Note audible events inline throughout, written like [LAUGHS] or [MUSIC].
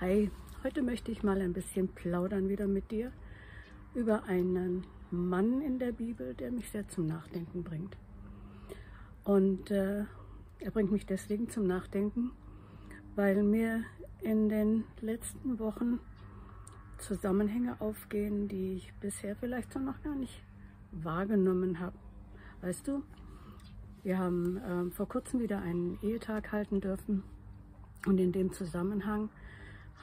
Hi, heute möchte ich mal ein bisschen plaudern wieder mit dir über einen Mann in der Bibel, der mich sehr zum Nachdenken bringt. Und äh, er bringt mich deswegen zum Nachdenken, weil mir in den letzten Wochen Zusammenhänge aufgehen, die ich bisher vielleicht so noch gar nicht wahrgenommen habe. Weißt du, wir haben äh, vor kurzem wieder einen Ehetag halten dürfen und in dem Zusammenhang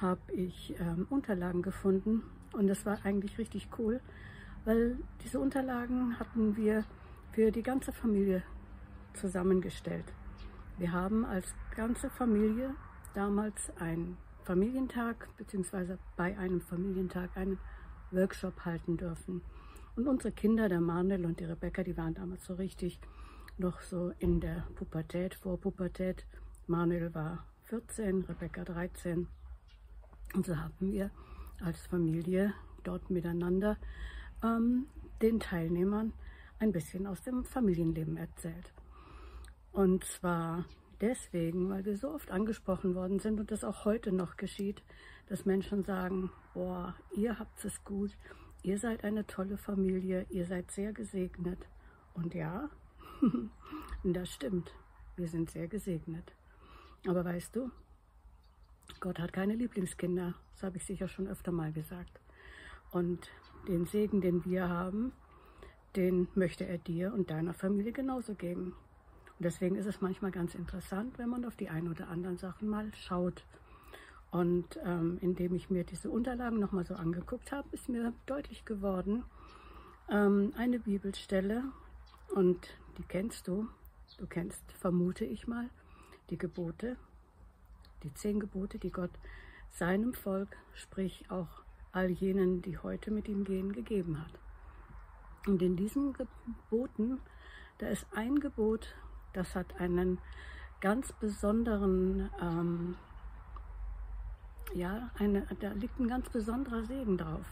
habe ich ähm, Unterlagen gefunden und das war eigentlich richtig cool, weil diese Unterlagen hatten wir für die ganze Familie zusammengestellt. Wir haben als ganze Familie damals einen Familientag bzw. bei einem Familientag einen Workshop halten dürfen. Und unsere Kinder, der Manuel und die Rebecca, die waren damals so richtig noch so in der Pubertät, vor Pubertät. Manuel war 14, Rebecca 13. Und so haben wir als Familie dort miteinander ähm, den Teilnehmern ein bisschen aus dem Familienleben erzählt. Und zwar deswegen, weil wir so oft angesprochen worden sind und das auch heute noch geschieht, dass Menschen sagen, boah, ihr habt es gut, ihr seid eine tolle Familie, ihr seid sehr gesegnet. Und ja, [LAUGHS] das stimmt, wir sind sehr gesegnet. Aber weißt du, Gott hat keine Lieblingskinder. Das habe ich sicher schon öfter mal gesagt. Und den Segen, den wir haben, den möchte er dir und deiner Familie genauso geben. Und deswegen ist es manchmal ganz interessant, wenn man auf die ein oder anderen Sachen mal schaut. Und ähm, indem ich mir diese Unterlagen nochmal so angeguckt habe, ist mir deutlich geworden, ähm, eine Bibelstelle, und die kennst du, du kennst, vermute ich mal, die Gebote die zehn Gebote, die Gott seinem Volk, sprich auch all jenen, die heute mit ihm gehen, gegeben hat. Und in diesen Geboten, da ist ein Gebot, das hat einen ganz besonderen, ähm, ja, eine, da liegt ein ganz besonderer Segen drauf.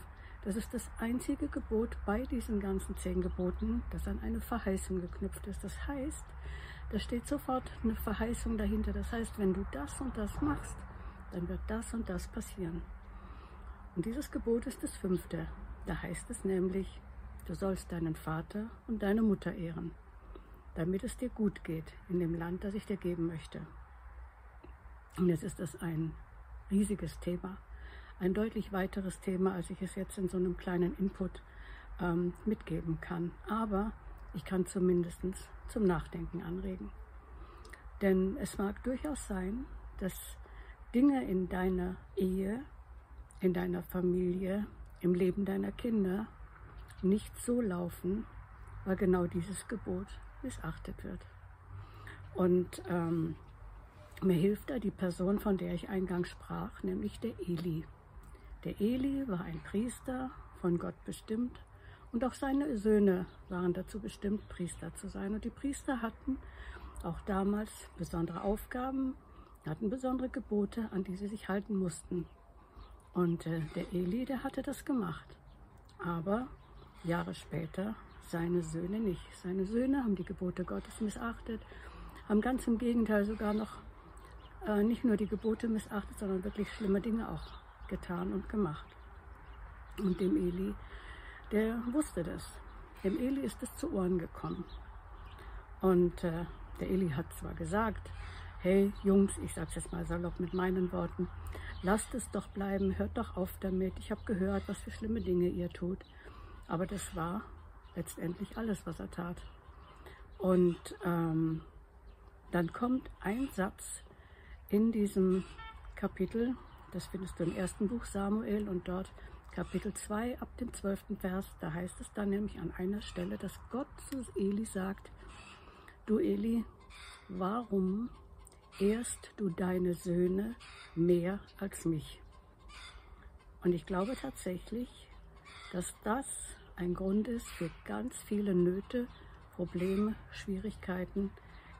Das ist das einzige Gebot bei diesen ganzen zehn Geboten, das an eine Verheißung geknüpft ist. Das heißt, da steht sofort eine Verheißung dahinter. Das heißt, wenn du das und das machst, dann wird das und das passieren. Und dieses Gebot ist das fünfte. Da heißt es nämlich, du sollst deinen Vater und deine Mutter ehren, damit es dir gut geht in dem Land, das ich dir geben möchte. Und jetzt ist das ein riesiges Thema, ein deutlich weiteres Thema, als ich es jetzt in so einem kleinen Input ähm, mitgeben kann. Aber ich kann zumindest zum Nachdenken anregen. Denn es mag durchaus sein, dass Dinge in deiner Ehe, in deiner Familie, im Leben deiner Kinder nicht so laufen, weil genau dieses Gebot missachtet wird. Und ähm, mir hilft da die Person, von der ich eingangs sprach, nämlich der Eli. Der Eli war ein Priester, von Gott bestimmt, und auch seine Söhne waren dazu bestimmt, Priester zu sein. Und die Priester hatten auch damals besondere Aufgaben, hatten besondere Gebote, an die sie sich halten mussten. Und äh, der Eli, der hatte das gemacht. Aber Jahre später seine Söhne nicht. Seine Söhne haben die Gebote Gottes missachtet, haben ganz im Gegenteil sogar noch äh, nicht nur die Gebote missachtet, sondern wirklich schlimme Dinge auch getan und gemacht. Und dem Eli der wusste das. Dem Eli ist es zu Ohren gekommen. Und äh, der Eli hat zwar gesagt, hey Jungs, ich sag's jetzt mal salopp mit meinen Worten, lasst es doch bleiben, hört doch auf damit. Ich habe gehört, was für schlimme Dinge ihr tut. Aber das war letztendlich alles, was er tat. Und ähm, dann kommt ein Satz in diesem Kapitel, das findest du im ersten Buch Samuel und dort Kapitel 2 ab dem 12. Vers, da heißt es dann nämlich an einer Stelle, dass Gott zu Eli sagt, du Eli, warum ehrst du deine Söhne mehr als mich? Und ich glaube tatsächlich, dass das ein Grund ist für ganz viele Nöte, Probleme, Schwierigkeiten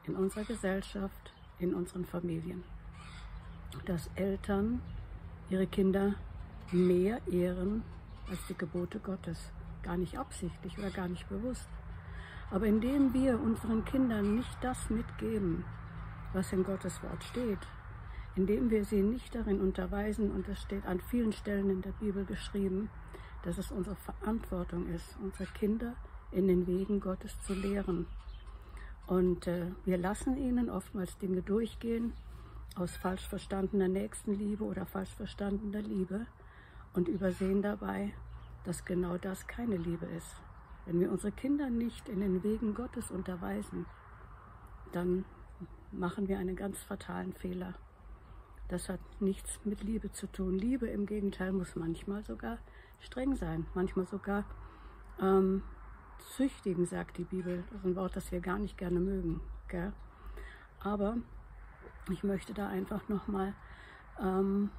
in unserer Gesellschaft, in unseren Familien. Dass Eltern ihre Kinder mehr ehren als die Gebote Gottes. Gar nicht absichtlich oder gar nicht bewusst. Aber indem wir unseren Kindern nicht das mitgeben, was in Gottes Wort steht, indem wir sie nicht darin unterweisen, und es steht an vielen Stellen in der Bibel geschrieben, dass es unsere Verantwortung ist, unsere Kinder in den Wegen Gottes zu lehren. Und äh, wir lassen ihnen oftmals Dinge durchgehen aus falsch verstandener Nächstenliebe oder falsch verstandener Liebe und übersehen dabei, dass genau das keine Liebe ist. Wenn wir unsere Kinder nicht in den Wegen Gottes unterweisen, dann machen wir einen ganz fatalen Fehler. Das hat nichts mit Liebe zu tun. Liebe im Gegenteil muss manchmal sogar streng sein, manchmal sogar ähm, züchtigen, sagt die Bibel. Das ist ein Wort, das wir gar nicht gerne mögen. Gell? Aber ich möchte da einfach nochmal ähm,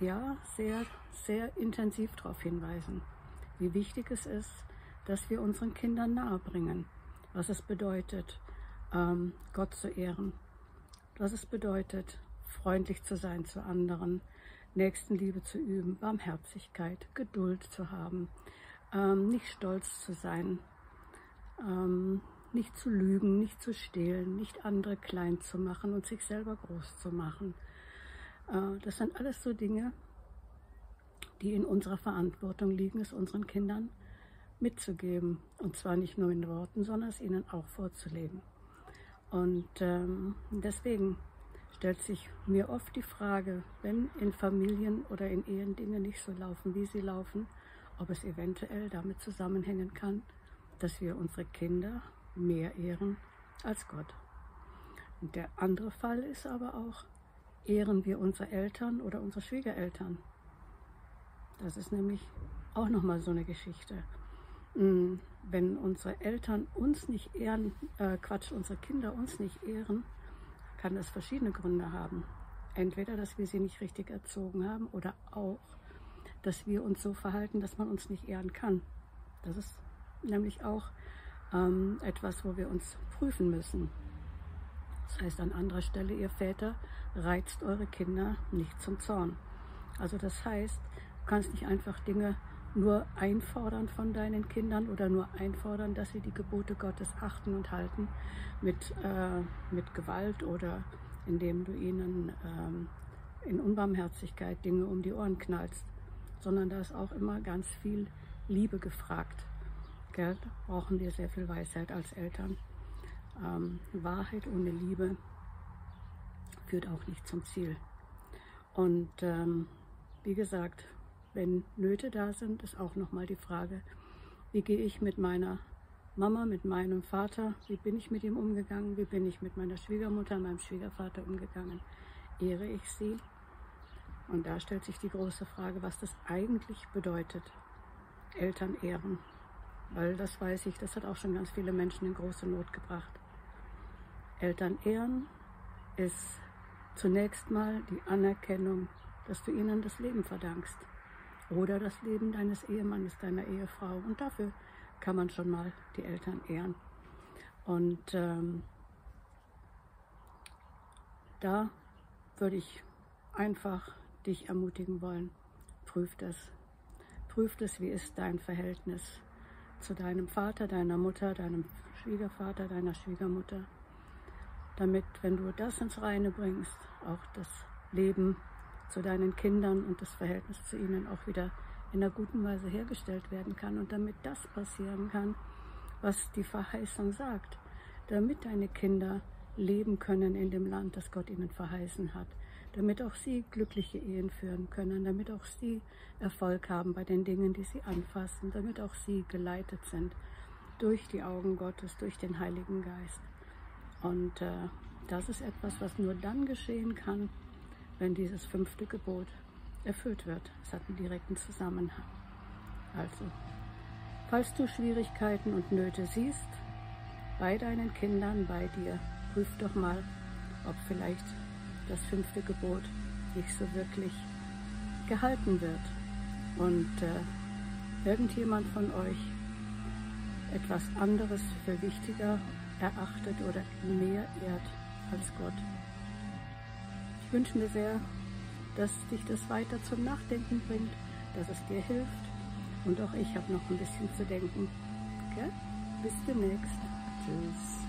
ja, sehr, sehr intensiv darauf hinweisen, wie wichtig es ist, dass wir unseren Kindern nahebringen, was es bedeutet, ähm, Gott zu ehren, was es bedeutet, freundlich zu sein zu anderen, Nächstenliebe zu üben, Barmherzigkeit, Geduld zu haben, ähm, nicht stolz zu sein, ähm, nicht zu lügen, nicht zu stehlen, nicht andere klein zu machen und sich selber groß zu machen. Äh, das sind alles so Dinge, die in unserer Verantwortung liegen, es unseren Kindern mitzugeben. Und zwar nicht nur in Worten, sondern es ihnen auch vorzuleben. Und ähm, deswegen stellt sich mir oft die Frage, wenn in Familien oder in Ehen Dinge nicht so laufen, wie sie laufen, ob es eventuell damit zusammenhängen kann, dass wir unsere Kinder mehr ehren als Gott. Und der andere Fall ist aber auch, ehren wir unsere Eltern oder unsere Schwiegereltern. Das ist nämlich auch nochmal so eine Geschichte. Hm, wenn unsere Eltern uns nicht ehren, äh, Quatsch, unsere Kinder uns nicht ehren, kann das verschiedene Gründe haben. Entweder, dass wir sie nicht richtig erzogen haben oder auch, dass wir uns so verhalten, dass man uns nicht ehren kann. Das ist nämlich auch ähm, etwas, wo wir uns prüfen müssen. Das heißt an anderer Stelle, ihr Väter, reizt eure Kinder nicht zum Zorn. Also das heißt, du kannst nicht einfach Dinge nur einfordern von deinen Kindern oder nur einfordern, dass sie die Gebote Gottes achten und halten mit, äh, mit Gewalt oder indem du ihnen ähm, in Unbarmherzigkeit Dinge um die Ohren knallst, sondern da ist auch immer ganz viel Liebe gefragt. Gell? Brauchen wir sehr viel Weisheit als Eltern. Ähm, Wahrheit ohne Liebe führt auch nicht zum Ziel. Und ähm, wie gesagt, wenn Nöte da sind, ist auch nochmal die Frage, wie gehe ich mit meiner Mama, mit meinem Vater, wie bin ich mit ihm umgegangen, wie bin ich mit meiner Schwiegermutter, meinem Schwiegervater umgegangen, ehre ich sie? Und da stellt sich die große Frage, was das eigentlich bedeutet, Eltern ehren. Weil das weiß ich, das hat auch schon ganz viele Menschen in große Not gebracht. Eltern ehren ist zunächst mal die Anerkennung, dass du ihnen das Leben verdankst oder das Leben deines Ehemannes, deiner Ehefrau. Und dafür kann man schon mal die Eltern ehren. Und ähm, da würde ich einfach dich ermutigen wollen, prüf das. Prüf das, wie ist dein Verhältnis zu deinem Vater, deiner Mutter, deinem Schwiegervater, deiner Schwiegermutter. Damit, wenn du das ins Reine bringst, auch das Leben zu deinen Kindern und das Verhältnis zu ihnen auch wieder in einer guten Weise hergestellt werden kann und damit das passieren kann, was die Verheißung sagt, damit deine Kinder leben können in dem Land, das Gott ihnen verheißen hat, damit auch sie glückliche Ehen führen können, damit auch sie Erfolg haben bei den Dingen, die sie anfassen, damit auch sie geleitet sind durch die Augen Gottes, durch den Heiligen Geist. Und äh, das ist etwas, was nur dann geschehen kann, wenn dieses fünfte Gebot erfüllt wird. Es hat einen direkten Zusammenhang. Also, falls du Schwierigkeiten und Nöte siehst, bei deinen Kindern, bei dir, prüf doch mal, ob vielleicht das fünfte Gebot nicht so wirklich gehalten wird und äh, irgendjemand von euch etwas anderes für wichtiger erachtet oder mehr ehrt als Gott. Ich wünsche mir sehr, dass dich das weiter zum Nachdenken bringt, dass es dir hilft. Und auch ich habe noch ein bisschen zu denken. Okay? Bis demnächst. Tschüss.